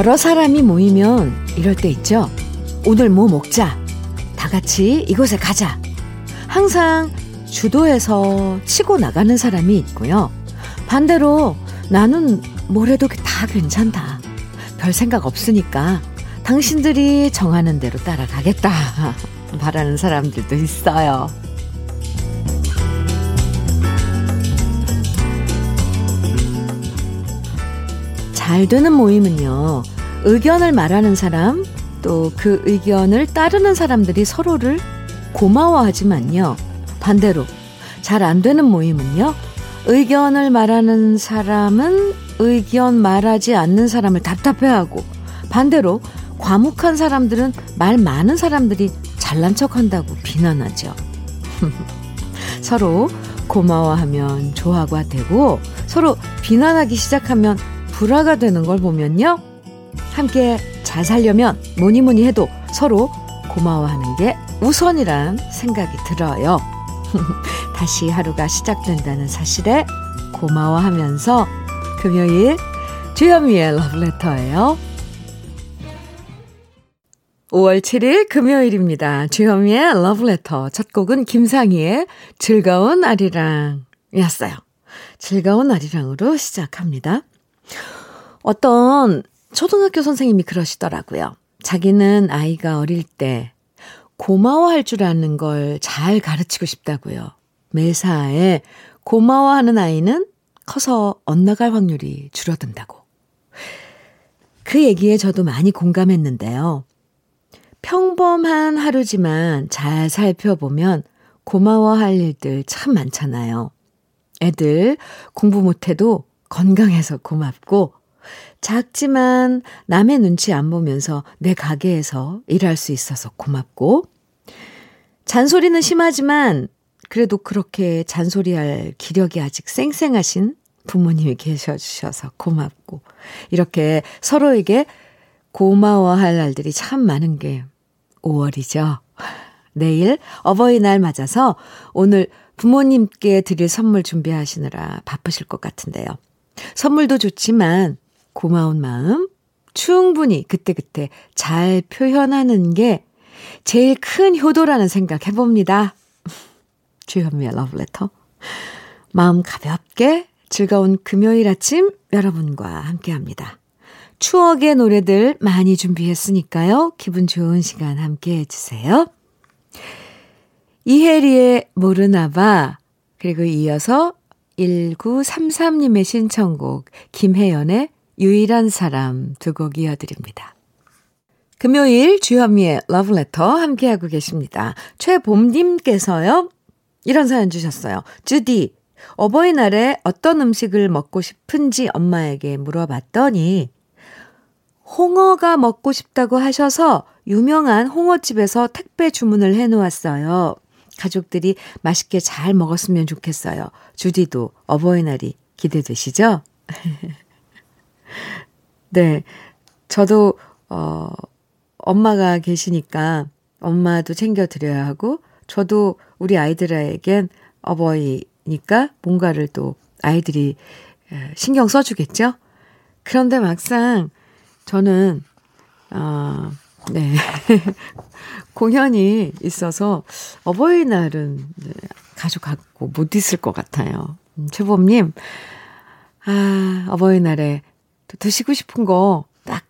여러 사람이 모이면 이럴 때 있죠. 오늘 뭐 먹자. 다 같이 이곳에 가자. 항상 주도해서 치고 나가는 사람이 있고요. 반대로 나는 뭐래도 다 괜찮다. 별 생각 없으니까 당신들이 정하는 대로 따라가겠다. 바라는 사람들도 있어요. 잘 되는 모임은요, 의견을 말하는 사람, 또 그 의견을 따르는 사람들이 서로를 고마워하지만요, 반대로 잘 안 되는 모임은요, 의견을 말하는 사람은 의견 말하지 않는 사람을 답답해하고, 반대로 과묵한 사람들은 말 많은 사람들이 잘난 척 한다고 비난하죠. 서로 고마워하면 조화가 되고, 서로 비난하기 시작하면 불화가 되는 걸 보면요. 함께 잘 살려면 뭐니 뭐니 해도 서로 고마워하는 게 우선이란 생각이 들어요. 다시 하루가 시작된다는 사실에 고마워하면서 금요일 주현미의 러브레터예요. 5월 7일 금요일입니다. 주현미의 러브레터 첫 곡은 김상희의 즐거운 아리랑 이었어요. 즐거운 아리랑으로 시작합니다. 어떤 초등학교 선생님이 그러시더라고요. 자기는 아이가 어릴 때 고마워할 줄 아는 걸 잘 가르치고 싶다고요. 매사에 고마워하는 아이는 커서 엇나갈 확률이 줄어든다고. 그 얘기에 저도 많이 공감했는데요. 평범한 하루지만 잘 살펴보면 고마워할 일들 참 많잖아요. 애들 공부 못해도 건강해서 고맙고, 작지만 남의 눈치 안 보면서 내 가게에서 일할 수 있어서 고맙고, 잔소리는 심하지만 그래도 그렇게 잔소리할 기력이 아직 쌩쌩하신 부모님이 계셔주셔서 고맙고, 이렇게 서로에게 고마워할 날들이 참 많은 게 5월이죠. 내일 어버이날 맞아서 오늘 부모님께 드릴 선물 준비하시느라 바쁘실 것 같은데요. 선물도 좋지만 고마운 마음 충분히 그때그때 잘 표현하는 게 제일 큰 효도라는 생각 해봅니다. 주현미의 러브레터. 마음 가볍게 즐거운 금요일 아침 여러분과 함께 합니다. 추억의 노래들 많이 준비했으니까요. 기분 좋은 시간 함께 해주세요. 이혜리의 모르나봐, 그리고 이어서 1933님의 신청곡, 김혜연의 유일한 사람 두 곡 이어드립니다. 금요일 주현미의 러브레터 함께하고 계십니다. 최봄님께서요, 이런 사연 주셨어요. 주디, 어버이날에 어떤 음식을 먹고 싶은지 엄마에게 물어봤더니, 홍어가 먹고 싶다고 하셔서 유명한 홍어집에서 택배 주문을 해놓았어요. 가족들이 맛있게 잘 먹었으면 좋겠어요. 주디도 어버이날이 기대되시죠? 네. 저도, 어, 엄마가 계시니까 엄마도 챙겨드려야 하고, 저도 우리 아이들에겐 어버이니까 뭔가를 또 아이들이 신경 써주겠죠? 그런데 막상 저는, 어, 네. 공연이 있어서 어버이날은 네, 가족 갖고 못 있을 것 같아요. 음, 최범님, 아, 어버이날에 또 드시고 싶은 거 딱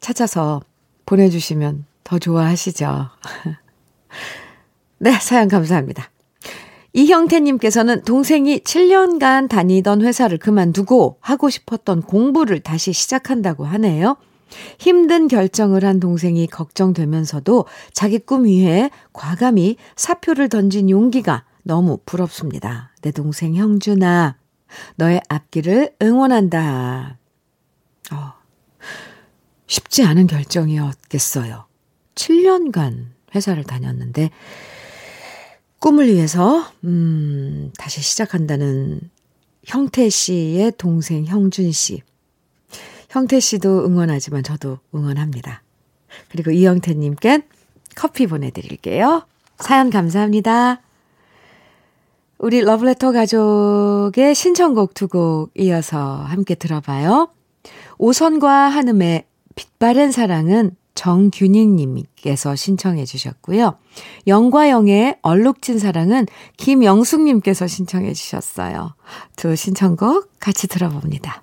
찾아서 보내주시면 더 좋아하시죠. 네, 사연 감사합니다. 이형태님께서는 동생이 7년간 다니던 회사를 그만두고 하고 싶었던 공부를 다시 시작한다고 하네요. 힘든 결정을 한 동생이 걱정되면서도 자기 꿈 위에 과감히 사표를 던진 용기가 너무 부럽습니다. 내 동생 형준아, 너의 앞길을 응원한다. 어, 쉽지 않은 결정이었겠어요. 7년간 회사를 다녔는데, 꿈을 위해서, 음, 다시 시작한다는 형태 씨의 동생 형준 씨. 형태 씨도 응원하지만 저도 응원합니다. 그리고 이영태님께 커피 보내드릴게요. 사연 감사합니다. 우리 러브레터 가족의 신청곡 두 곡 이어서 함께 들어봐요. 오선과 한음의 빛바랜 사랑은 정균희님께서 신청해 주셨고요. 영과영의 얼룩진 사랑은 김영숙님께서 신청해 주셨어요. 두 신청곡 같이 들어봅니다.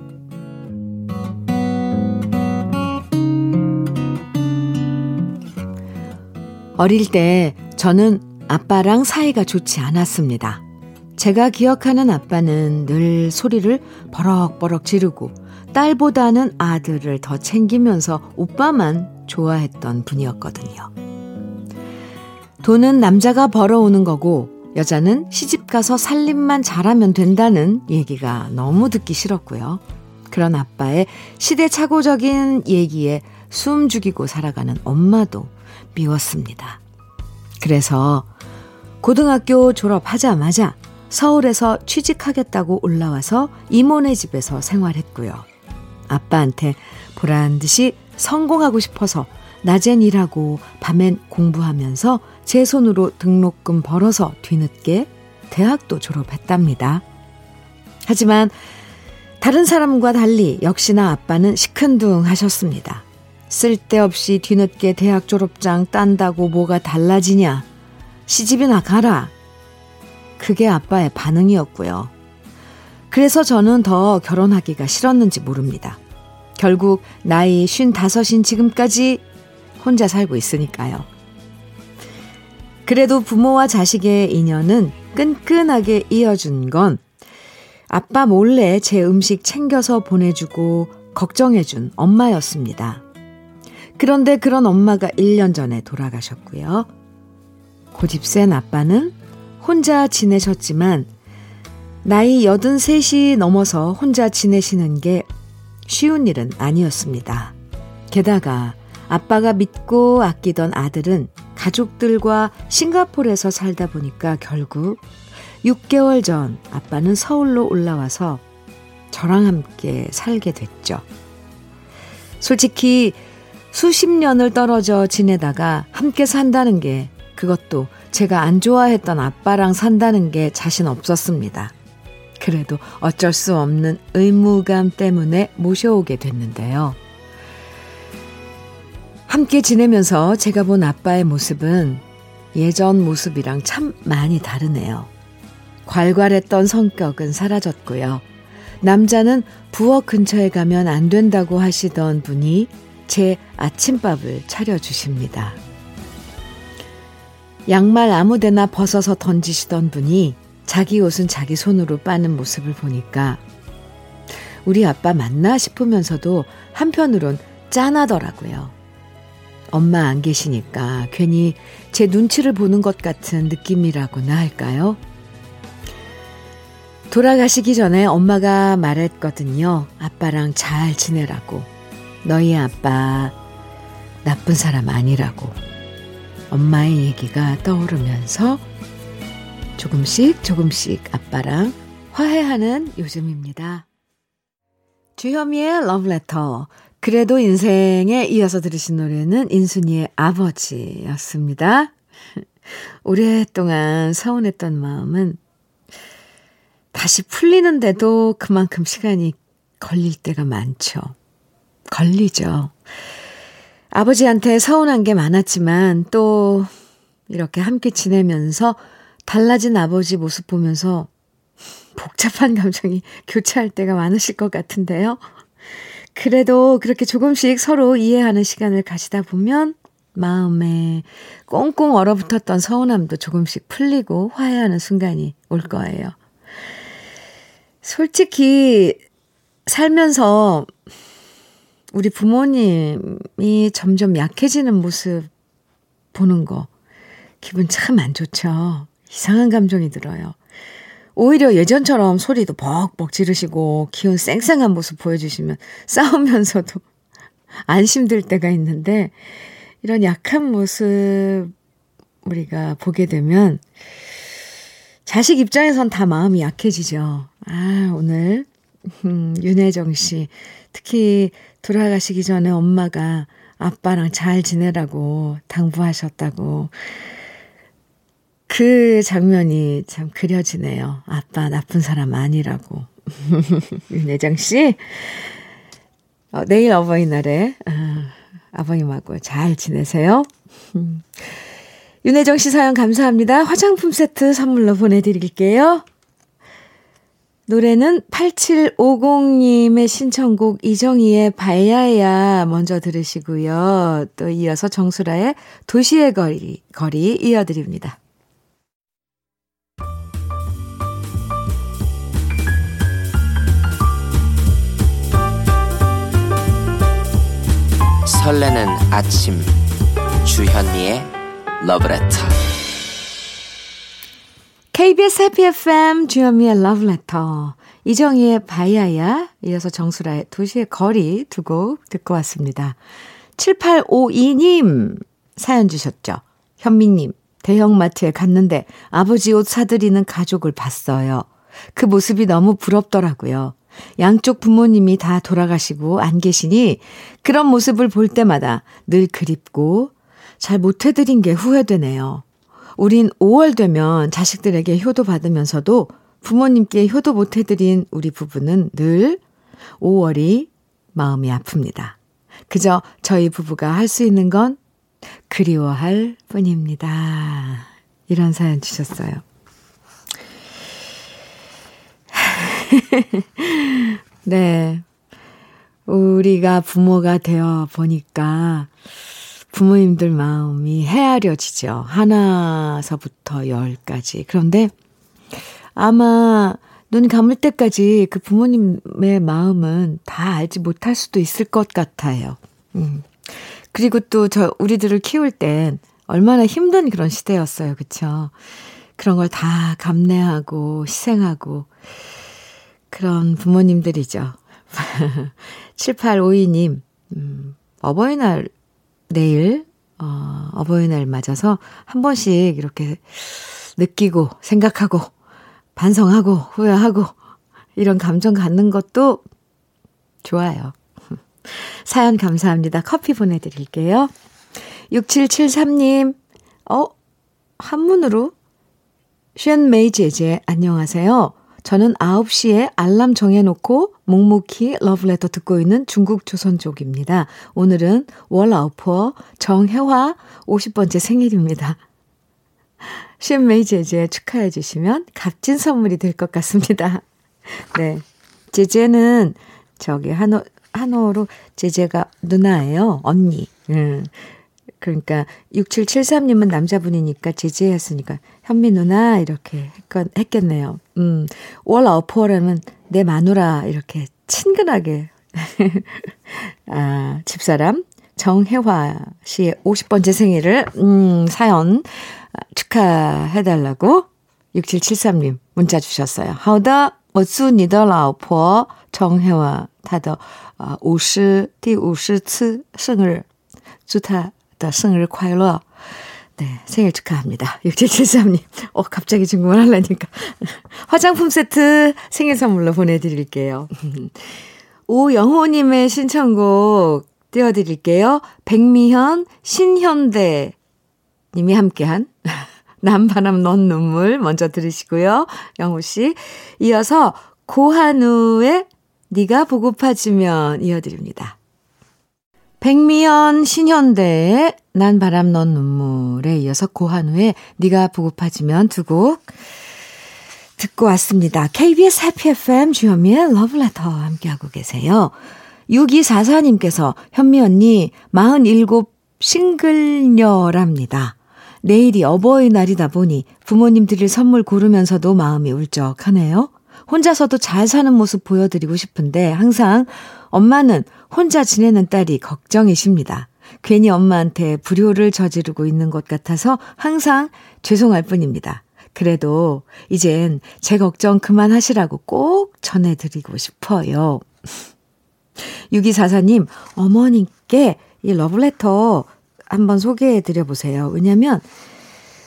어릴 때 저는 아빠랑 사이가 좋지 않았습니다. 제가 기억하는 아빠는 늘 소리를 버럭버럭 지르고 딸보다는 아들을 더 챙기면서 오빠만 좋아했던 분이었거든요. 돈은 남자가 벌어오는 거고 여자는 시집가서 살림만 잘하면 된다는 얘기가 너무 듣기 싫었고요. 그런 아빠의 시대착오적인 얘기에 숨 죽이고 살아가는 엄마도 미웠습니다. 그래서 고등학교 졸업하자마자 서울에서 취직하겠다고 올라와서 이모네 집에서 생활했고요. 아빠한테 보란 듯이 성공하고 싶어서 낮엔 일하고 밤엔 공부하면서 제 손으로 등록금 벌어서 뒤늦게 대학도 졸업했답니다. 하지만 다른 사람과 달리 역시나 아빠는 시큰둥 하셨습니다. 쓸데없이 뒤늦게 대학 졸업장 딴다고 뭐가 달라지냐? 시집이나 가라. 그게 아빠의 반응이었고요. 그래서 저는 더 결혼하기가 싫었는지 모릅니다. 결국 나이 55인 지금까지 혼자 살고 있으니까요. 그래도 부모와 자식의 인연은 끈끈하게 이어준 건 아빠 몰래 제 음식 챙겨서 보내주고 걱정해준 엄마였습니다. 그런데 그런 엄마가 1년 전에 돌아가셨고요. 고집센 아빠는 혼자 지내셨지만 나이 83이 넘어서 혼자 지내시는 게 쉬운 일은 아니었습니다. 게다가 아빠가 믿고 아끼던 아들은 가족들과 싱가폴에서 살다 보니까 결국 6개월 전 아빠는 서울로 올라와서 저랑 함께 살게 됐죠. 솔직히 수십 년을 떨어져 지내다가 함께 산다는 게 그것도 제가 안 좋아했던 아빠랑 산다는 게 자신 없었습니다. 그래도 어쩔 수 없는 의무감 때문에 모셔오게 됐는데요. 함께 지내면서 제가 본 아빠의 모습은 예전 모습이랑 참 많이 다르네요. 괄괄했던 성격은 사라졌고요. 남자는 부엌 근처에 가면 안 된다고 하시던 분이 제 아침밥을 차려주십니다. 양말 아무데나 벗어서 던지시던 분이 자기 옷은 자기 손으로 빠는 모습을 보니까 우리 아빠 맞나 싶으면서도 한편으론 짠하더라고요. 엄마 안 계시니까 괜히 제 눈치를 보는 것 같은 느낌이라고나 할까요? 돌아가시기 전에 엄마가 말했거든요. 아빠랑 잘 지내라고. 너희 아빠 나쁜 사람 아니라고. 엄마의 얘기가 떠오르면서 조금씩 조금씩 아빠랑 화해하는 요즘입니다. 주현미의 러브레터 그래도 인생에 이어서 들으신 노래는 인순이의 아버지였습니다. 오랫동안 서운했던 마음은 다시 풀리는데도 그만큼 시간이 걸릴 때가 많죠. 걸리죠. 아버지한테 서운한 게 많았지만 또 이렇게 함께 지내면서 달라진 아버지 모습 보면서 복잡한 감정이 교차할 때가 많으실 것 같은데요. 그래도 그렇게 조금씩 서로 이해하는 시간을 가지다 보면 마음에 꽁꽁 얼어붙었던 서운함도 조금씩 풀리고 화해하는 순간이 올 거예요. 솔직히 살면서 우리 부모님이 점점 약해지는 모습 보는 거 기분 참 안 좋죠. 이상한 감정이 들어요. 오히려 예전처럼 소리도 벅벅 지르시고 기운 쌩쌩한 모습 보여주시면 싸우면서도 안심될 때가 있는데 이런 약한 모습 우리가 보게 되면 자식 입장에선 다 마음이 약해지죠. 아, 오늘 음, 윤혜정 씨 특히 돌아가시기 전에 엄마가 아빠랑 잘 지내라고 당부하셨다고 그 장면이 참 그려지네요. 아빠 나쁜 사람 아니라고. 윤혜정 씨, 어, 내일 어버이날에 어, 아버님하고 잘 지내세요. 음. 윤혜정 씨 사연 감사합니다. 화장품 세트 선물로 보내드릴게요. 노래는 8750님의 신청곡 이정희의 바야야 먼저 들으시고요. 또 이어서 정수라의 도시의 거리, 거리 이어드립니다. 설레는 아침 주현미의 러브레터 KBS 해피 FM 주현미의 러브레터 이정희의 바야야 이어서 정수라의 도시의 거리 두고 듣고 왔습니다. 7852님 사연 주셨죠. 현미님 대형마트에 갔는데 아버지 옷 사드리는 가족을 봤어요. 그 모습이 너무 부럽더라고요. 양쪽 부모님이 다 돌아가시고 안 계시니 그런 모습을 볼 때마다 늘 그립고 잘 못해드린 게 후회되네요. 우린 5월 되면 자식들에게 효도 받으면서도 부모님께 효도 못 해드린 우리 부부는 늘 5월이 마음이 아픕니다. 그저 저희 부부가 할 수 있는 건 그리워할 뿐입니다. 이런 사연 주셨어요. 네. 우리가 부모가 되어 보니까 부모님들 마음이 헤아려지죠. 하나서부터 열까지. 그런데 아마 눈 감을 때까지 그 부모님의 마음은 다 알지 못할 수도 있을 것 같아요. 음. 그리고 또 저 우리들을 키울 땐 얼마나 힘든 그런 시대였어요. 그쵸? 그런 걸 다 감내하고 희생하고 그런 부모님들이죠. 7852님, 음, 어버이날, 내일, 어, 어버이날 맞아서 한 번씩 이렇게 느끼고, 생각하고, 반성하고, 후회하고, 이런 감정 갖는 것도 좋아요. 사연 감사합니다. 커피 보내드릴게요. 6773님, 어, 한문으로? 쉔 메이 제제, 안녕하세요. 저는 9시에 알람 정해놓고 묵묵히 러브레터 듣고 있는 중국 조선족입니다. 오늘은 월아우퍼 정혜화 50번째 생일입니다. 쉔메이 제제 축하해 주시면 값진 선물이 될 것 같습니다. 네. 제제는 저기 한어, 한어로 제제가 누나예요. 언니. 음. 그러니까 6773님은 남자분이니까 제재였으니까 현미 누나 이렇게 했건, 했겠네요. 음, 월 어포라면 내 마누라 이렇게 친근하게 아, 집사람 정혜화 씨의 50번째 생일을 음, 사연 아, 축하해달라고 6773님 문자 주셨어요. 하우다 어쭈 니더 라오포 정혜화 다더 아, 50, 디 50츠 생일 주타 있다. 생일 콰일러. 네, 생일 축하합니다. 6773님. 어, 갑자기 중국말 하려니까. 화장품 세트 생일 선물로 보내드릴게요. 오영호님의 신청곡 띄워드릴게요. 백미현, 신현대 님이 함께한 남바람 넌 눈물 먼저 들으시고요. 영호씨. 이어서 고한우의 네가 보고파지면 이어드립니다. 백미연 신현대의 난 바람 넌 눈물에 이어서 고한우의 네가 보고파지면 두 곡 듣고 왔습니다. KBS 해피 FM 주현미의 러브레터 함께하고 계세요. 6244님께서 현미 언니 47 싱글녀랍니다. 내일이 어버이날이다 보니 부모님 드릴 선물 고르면서도 마음이 울적하네요. 혼자서도 잘 사는 모습 보여드리고 싶은데 항상 엄마는 혼자 지내는 딸이 걱정이십니다. 괜히 엄마한테 불효를 저지르고 있는 것 같아서 항상 죄송할 뿐입니다. 그래도 이젠 제 걱정 그만하시라고 꼭 전해드리고 싶어요. 6244님, 어머님께 이 러브레터 한번 소개해 드려 보세요. 왜냐면,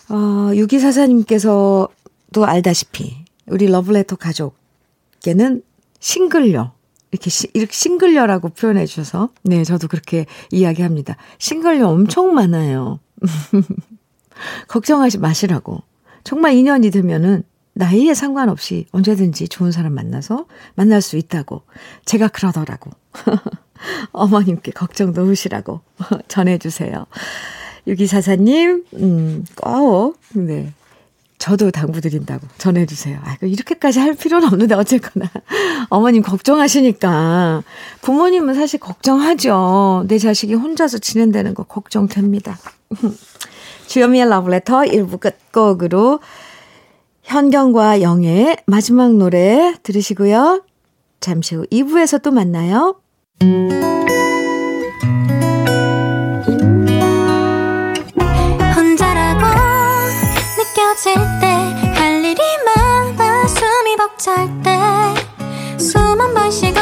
어, 6244님께서도 알다시피, 우리 러브레터 가족께는 싱글녀, 이렇게, 시, 이렇게 싱글녀라고 표현해 주셔서, 네, 저도 그렇게 이야기합니다. 싱글녀 엄청 많아요. 걱정하지 마시라고. 정말 인연이 되면은 나이에 상관없이 언제든지 좋은 사람 만나서 만날 수 있다고. 제가 그러더라고. 어머님께 걱정 놓으시라고 전해주세요. 6244님, 음, 꼭, 네. 저도 당부드린다고 전해주세요. 아, 이렇게까지 할 필요는 없는데, 어쨌거나. 어머님 걱정하시니까. 부모님은 사실 걱정하죠. 내 자식이 혼자서 지낸다는 거 걱정됩니다. 주현미의 러브레터 1부 끝곡으로 현경과 영의 마지막 노래 들으시고요. 잠시 후 2부에서 또 만나요. 벅찰 때숨 한 번 쉬고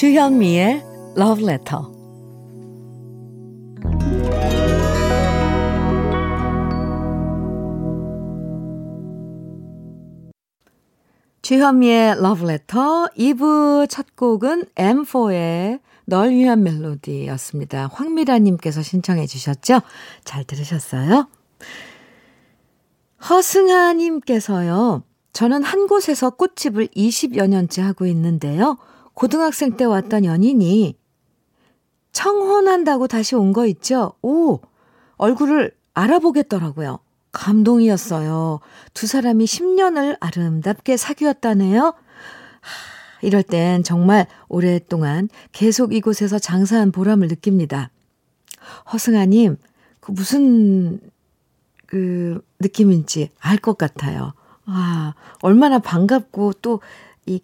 주현미의 Love. 주현미의 Love Letter 2부 첫 곡은 M4의 널 위한 멜로디였습니다. 황미라님께서 신청해 주셨죠? 잘 들으셨어요? 허승아님께서요. 저는 한 곳에서 꽃집을 20여 년째 하고 있는데요. 고등학생 때 왔던 연인이 청혼한다고 다시 온 거 있죠? 오! 얼굴을 알아보겠더라고요. 감동이었어요. 두 사람이 10년을 아름답게 사귀었다네요. 하, 이럴 땐 정말 오랫동안 계속 이곳에서 장사한 보람을 느낍니다. 허승아님, 그 무슨, 그, 느낌인지 알 것 같아요. 아, 얼마나 반갑고 또 이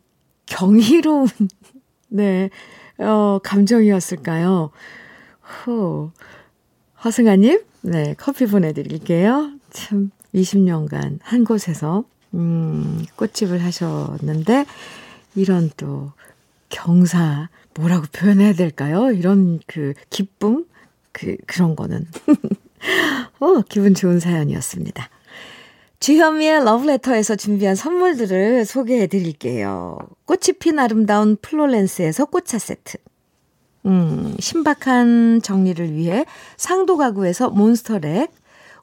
경이로운, 네, 어, 감정이었을까요? 후. 허승아님, 네, 커피 보내드릴게요. 참, 20년간 한 곳에서, 음, 꽃집을 하셨는데, 이런 또, 경사, 뭐라고 표현해야 될까요? 이런 그, 기쁨? 그, 그런 거는. 어, 기분 좋은 사연이었습니다. 주현미의 러브레터에서 준비한 선물들을 소개해 드릴게요. 꽃이 핀 아름다운 플로렌스에서 꽃차 세트. 음, 신박한 정리를 위해 상도 가구에서 몬스터렉,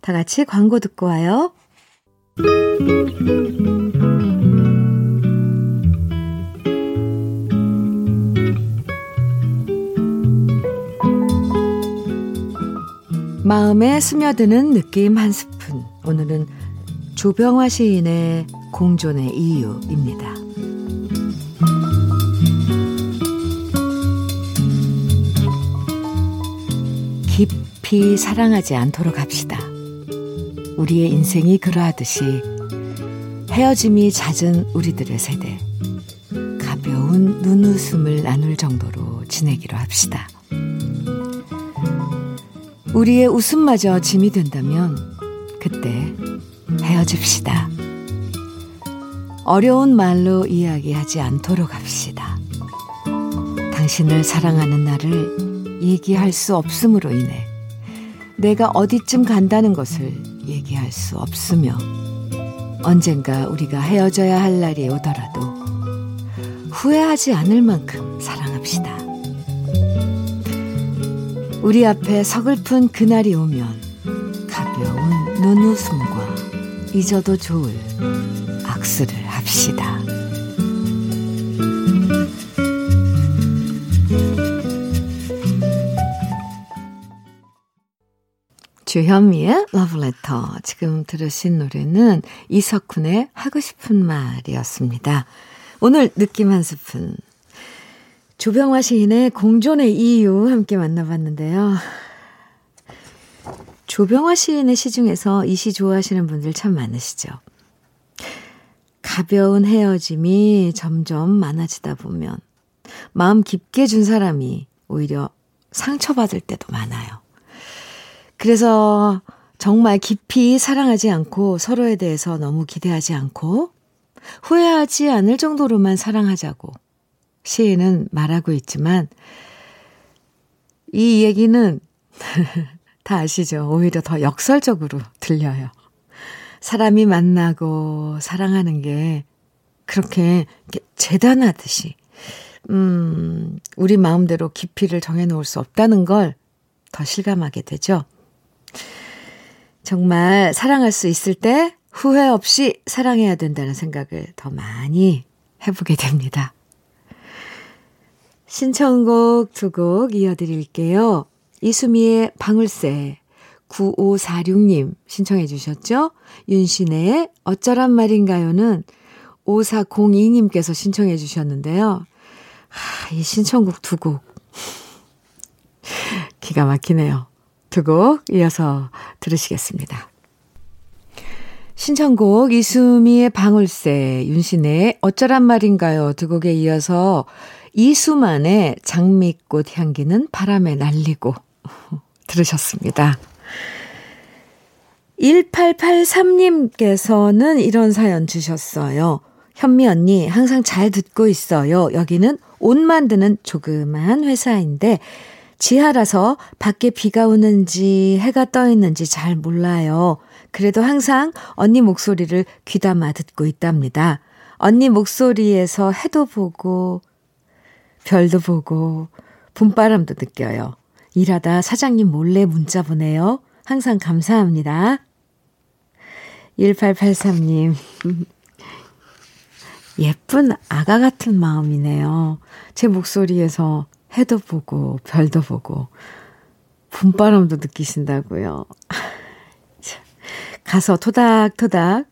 다 같이 광고 듣고 와요. 마음에 스며드는 느낌 한 스푼. 오늘은 조병화 시인의 공존의 이유입니다. 깊 이 사랑하지 않도록 합시다. 우리의 인생이 그러하듯이 헤어짐이 잦은 우리들의 세대. 가벼운 눈웃음을 나눌 정도로 지내기로 합시다. 우리의 웃음마저 짐이 된다면 그때 헤어집시다. 어려운 말로 이야기하지 않도록 합시다. 당신을 사랑하는 나를 얘기할 수 없음으로 인해 내가 어디쯤 간다는 것을 얘기할 수 없으며 언젠가 우리가 헤어져야 할 날이 오더라도 후회하지 않을 만큼 사랑합시다. 우리 앞에 서글픈 그날이 오면 가벼운 눈웃음과 잊어도 좋을 악수를 주현미의 러브레터. 지금 들으신 노래는 이석훈의 하고 싶은 말이었습니다. 오늘 느낌 한 스푼. 조병화 시인의 공존의 이유 함께 만나봤는데요. 조병화 시인의 시 중에서 이 시 좋아하시는 분들 참 많으시죠. 가벼운 헤어짐이 점점 많아지다 보면 마음 깊게 준 사람이 오히려 상처받을 때도 많아요. 그래서 정말 깊이 사랑하지 않고 서로에 대해서 너무 기대하지 않고 후회하지 않을 정도로만 사랑하자고 시인은 말하고 있지만 이 얘기는 다 아시죠? 오히려 더 역설적으로 들려요. 사람이 만나고 사랑하는 게 그렇게 재단하듯이, 음, 우리 마음대로 깊이를 정해놓을 수 없다는 걸 더 실감하게 되죠. 정말 사랑할 수 있을 때 후회 없이 사랑해야 된다는 생각을 더 많이 해보게 됩니다. 신청곡 두 곡 이어드릴게요. 이수미의 방울새 9546님 신청해 주셨죠? 윤신의 어쩌란 말인가요는 5402님께서 신청해 주셨는데요. 하, 이 신청곡 두 곡. 기가 막히네요. 두 곡 이어서 들으시겠습니다. 신청곡 이수미의 방울새, 윤신의 어쩌란 말인가요 두 곡에 이어서 이수만의 장미꽃 향기는 바람에 날리고 들으셨습니다. 1883님께서는 이런 사연 주셨어요. 현미 언니, 항상 잘 듣고 있어요. 여기는 옷 만드는 조그만 회사인데, 지하라서 밖에 비가 오는지 해가 떠 있는지 잘 몰라요. 그래도 항상 언니 목소리를 귀담아 듣고 있답니다. 언니 목소리에서 해도 보고, 별도 보고, 봄바람도 느껴요. 일하다 사장님 몰래 문자 보내요. 항상 감사합니다. 1883님. 예쁜 아가 같은 마음이네요. 제 목소리에서 해도 보고, 별도 보고, 봄바람도 느끼신다고요. 가서 토닥토닥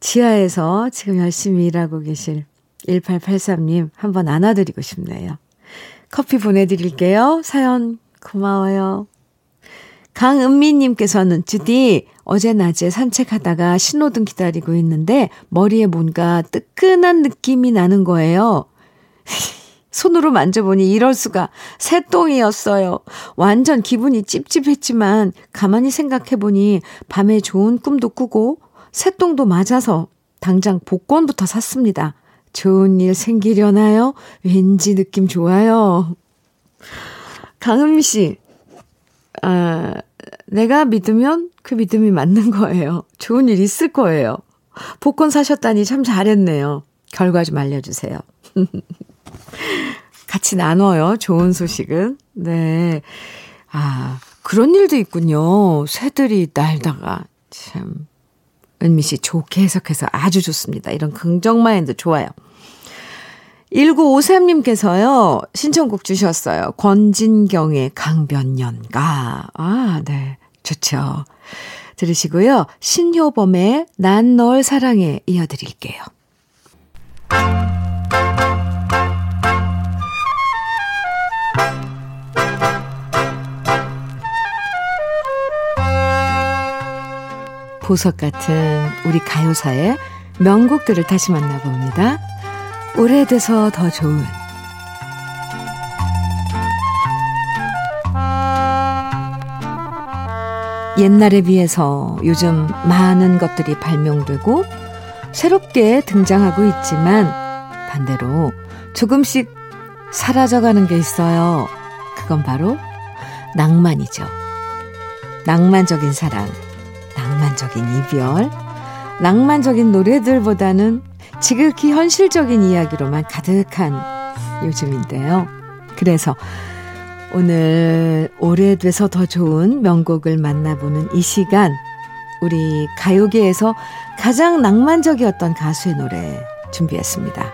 지하에서 지금 열심히 일하고 계실 1883님 한번 안아드리고 싶네요. 커피 보내드릴게요. 사연 고마워요. 강은미님께서는 주디 어제 낮에 산책하다가 신호등 기다리고 있는데 머리에 뭔가 뜨끈한 느낌이 나는 거예요. 손으로 만져보니 이럴 수가 새똥이었어요. 완전 기분이 찝찝했지만 가만히 생각해보니 밤에 좋은 꿈도 꾸고 새똥도 맞아서 당장 복권부터 샀습니다. 좋은 일 생기려나요? 왠지 느낌 좋아요. 강은미 씨, 아, 내가 믿으면 그 믿음이 맞는 거예요. 좋은 일 있을 거예요. 복권 사셨다니 참 잘했네요. 결과 좀 알려주세요. 같이 나눠요. 좋은 소식은. 네. 아, 그런 일도 있군요. 새들이 날다가. 참. 은미 씨 좋게 해석해서 아주 좋습니다. 이런 긍정 마인드 좋아요. 1953님께서요, 신청곡 주셨어요. 권진경의 강변연가. 아, 네. 좋죠. 들으시고요. 신효범의 난 널 사랑해 이어드릴게요. 보석 같은 우리 가요사의 명곡들을 다시 만나봅니다. 오래돼서 더 좋은 옛날에 비해서 요즘 많은 것들이 발명되고 새롭게 등장하고 있지만 반대로 조금씩 사라져가는 게 있어요. 그건 바로 낭만이죠. 낭만적인 사랑, 낭만적인 이별, 낭만적인 노래들보다는 지극히 현실적인 이야기로만 가득한 요즘인데요. 그래서 오늘 오래돼서 더 좋은 명곡을 만나보는 이 시간 우리 가요계에서 가장 낭만적이었던 가수의 노래 준비했습니다.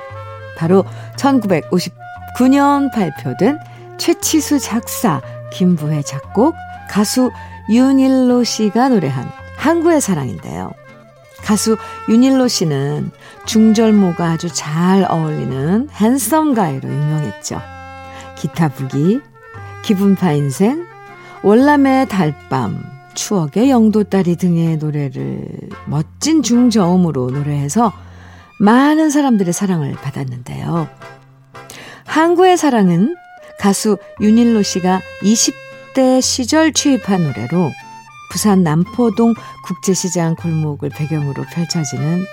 바로 1959년 발표된 최치수 작사, 김부혜 작곡, 가수 윤일로 씨가 노래한 항구의 사랑인데요. 가수 윤일로 씨는 중절모가 아주 잘 어울리는 핸섬 가이로 유명했죠. 기타 부기, 기분파 인생, 월남의 달밤, 추억의 영도딸이 등의 노래를 멋진 중저음으로 노래해서 많은 사람들의 사랑을 받았는데요. 항구의 사랑은 가수 윤일로 씨가 20대 시절 취입한 노래로 부산 남포동 국제시장 골목을 배경으로 펼쳐지는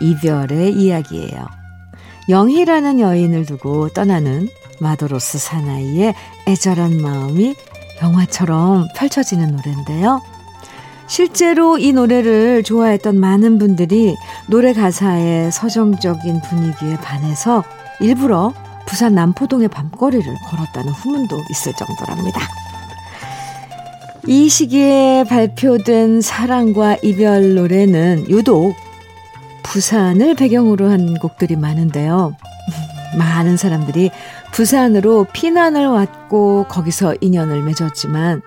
이별의 이야기예요. 영희라는 여인을 두고 떠나는 마도로스 사나이의 애절한 마음이 영화처럼 펼쳐지는 노래인데요. 실제로 이 노래를 좋아했던 많은 분들이 노래 가사의 서정적인 분위기에 반해서 일부러 부산 남포동의 밤거리를 걸었다는 후문도 있을 정도랍니다. 이 시기에 발표된 사랑과 이별 노래는 유독 부산을 배경으로 한 곡들이 많은데요. 많은 사람들이 부산으로 피난을 왔고 거기서 인연을 맺었지만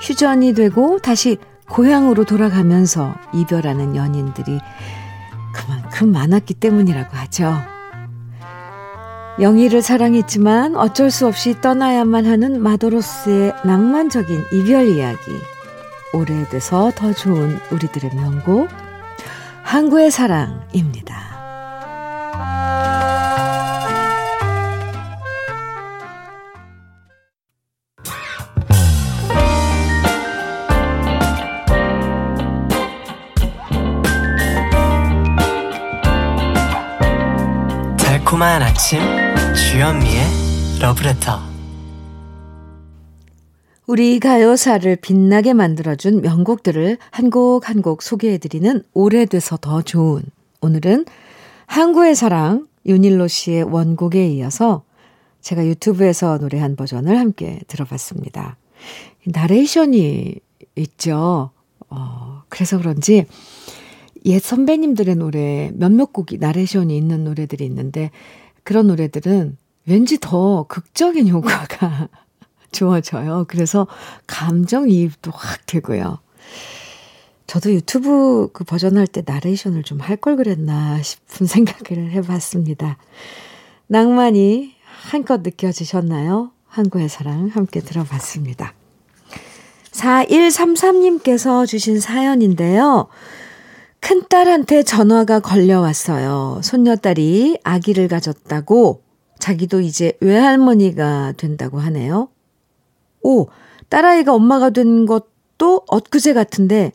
휴전이 되고 다시 고향으로 돌아가면서 이별하는 연인들이 그만큼 많았기 때문이라고 하죠. 영희를 사랑했지만 어쩔 수 없이 떠나야만 하는 마도로스의 낭만적인 이별 이야기. 오래돼서 더 좋은 우리들의 명곡, 항구의 사랑입니다. 달콤한 아침 주현미의 러브레터 우리 가요사를 빛나게 만들어준 명곡들을 한 곡 한 곡 소개해드리는 오래돼서 더 좋은 오늘은 항구의 사랑 윤일로 씨의 원곡에 이어서 제가 유튜브에서 노래한 버전을 함께 들어봤습니다. 나레이션이 있죠. 어, 그래서 그런지 옛 선배님들의 노래 몇몇 곡이 나레이션이 있는 노래들이 있는데 그런 노래들은 왠지 더 극적인 효과가 주어져요. 그래서 감정이입도 확 되고요. 저도 유튜브 그 버전 할 때 나레이션을 좀 할 걸 그랬나 싶은 생각을 해봤습니다. 낭만이 한껏 느껴지셨나요? 한국의 사랑 함께 들어봤습니다. 4133님께서 주신 사연인데요. 큰딸한테 전화가 걸려왔어요. 손녀딸이 아기를 가졌다고 자기도 이제 외할머니가 된다고 하네요. 오, 딸아이가 엄마가 된 것도 엊그제 같은데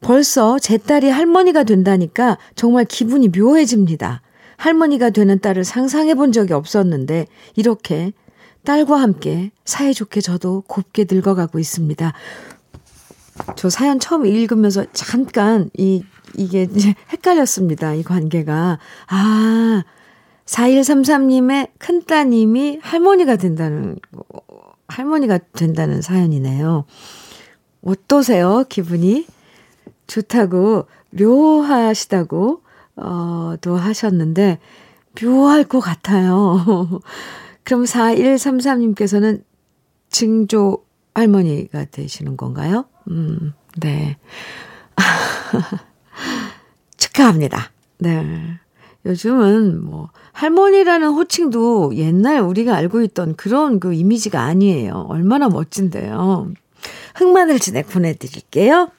벌써 제 딸이 할머니가 된다니까 정말 기분이 묘해집니다. 할머니가 되는 딸을 상상해 본 적이 없었는데 이렇게 딸과 함께 사이좋게 저도 곱게 늙어가고 있습니다. 저 사연 처음 읽으면서 잠깐 이 이게 이제 헷갈렸습니다. 이 관계가. 아, 4133님의 큰따님이 할머니가 된다는, 할머니가 된다는 사연이네요. 어떠세요? 기분이? 좋다고, 묘하시다고, 어, 또 하셨는데, 묘할 것 같아요. 그럼 4133님께서는 증조 할머니가 되시는 건가요? 음, 네. 축하합니다. 네. 요즘은 뭐 할머니라는 호칭도 옛날 우리가 알고 있던 그런 그 이미지가 아니에요. 얼마나 멋진데요. 흑마늘 진액 보내드릴게요.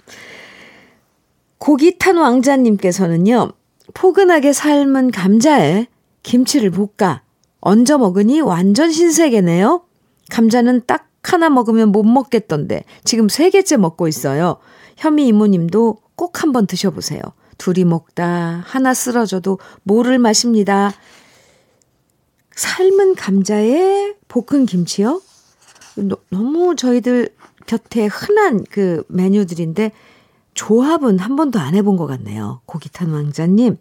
고기 탄 왕자님께서는요. 포근하게 삶은 감자에 김치를 볶아 얹어 먹으니 완전 신세계네요. 감자는 딱 하나 먹으면 못 먹겠던데 지금 세 개째 먹고 있어요. 현미 이모님도 꼭 한번 드셔보세요. 둘이 먹다 하나 쓰러져도 모를 맛입니다. 삶은 감자에 볶은 김치요? 너무 저희들 곁에 흔한 그 메뉴들인데 조합은 한 번도 안 해본 것 같네요. 고기탄 왕자님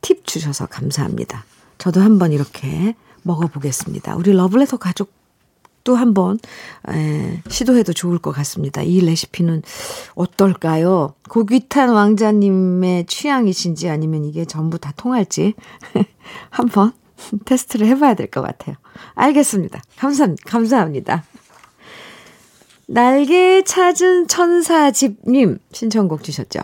팁 주셔서 감사합니다. 저도 한번 이렇게 먹어보겠습니다. 우리 러블레터 가족 또 한번 에, 시도해도 좋을 것 같습니다. 이 레시피는 어떨까요? 고귀탄 왕자님의 취향이신지 아니면 이게 전부 다 통할지 한번 테스트를 해봐야 될 것 같아요. 알겠습니다. 감사, 감사합니다. 날개 찾은 천사집님 신청곡 주셨죠?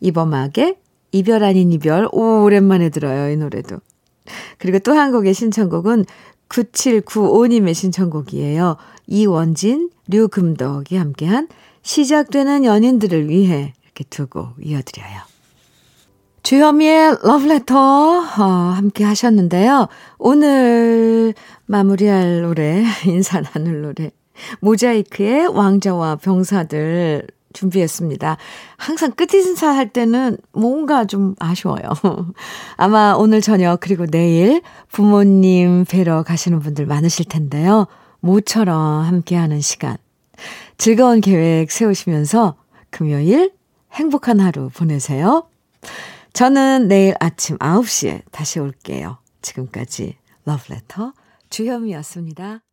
이범학의 이별 아닌 이별. 오, 오랜만에 들어요, 이 노래도. 그리고 또 한 곡의 신청곡은 9795님의 신청곡이에요. 이원진, 류금덕이 함께한 시작되는 연인들을 위해 이렇게 두 곡 이어드려요. 주현미의 러브레터 어, 함께 하셨는데요. 오늘 마무리할 노래, 인사 나눌 노래. 모자이크의 왕자와 병사들 준비했습니다. 항상 끝 인사 할 때는 뭔가 좀 아쉬워요. 아마 오늘 저녁 그리고 내일 부모님 뵈러 가시는 분들 많으실 텐데요. 모처럼 함께하는 시간. 즐거운 계획 세우시면서 금요일 행복한 하루 보내세요. 저는 내일 아침 9시에 다시 올게요. 지금까지 러브레터 주현미였습니다.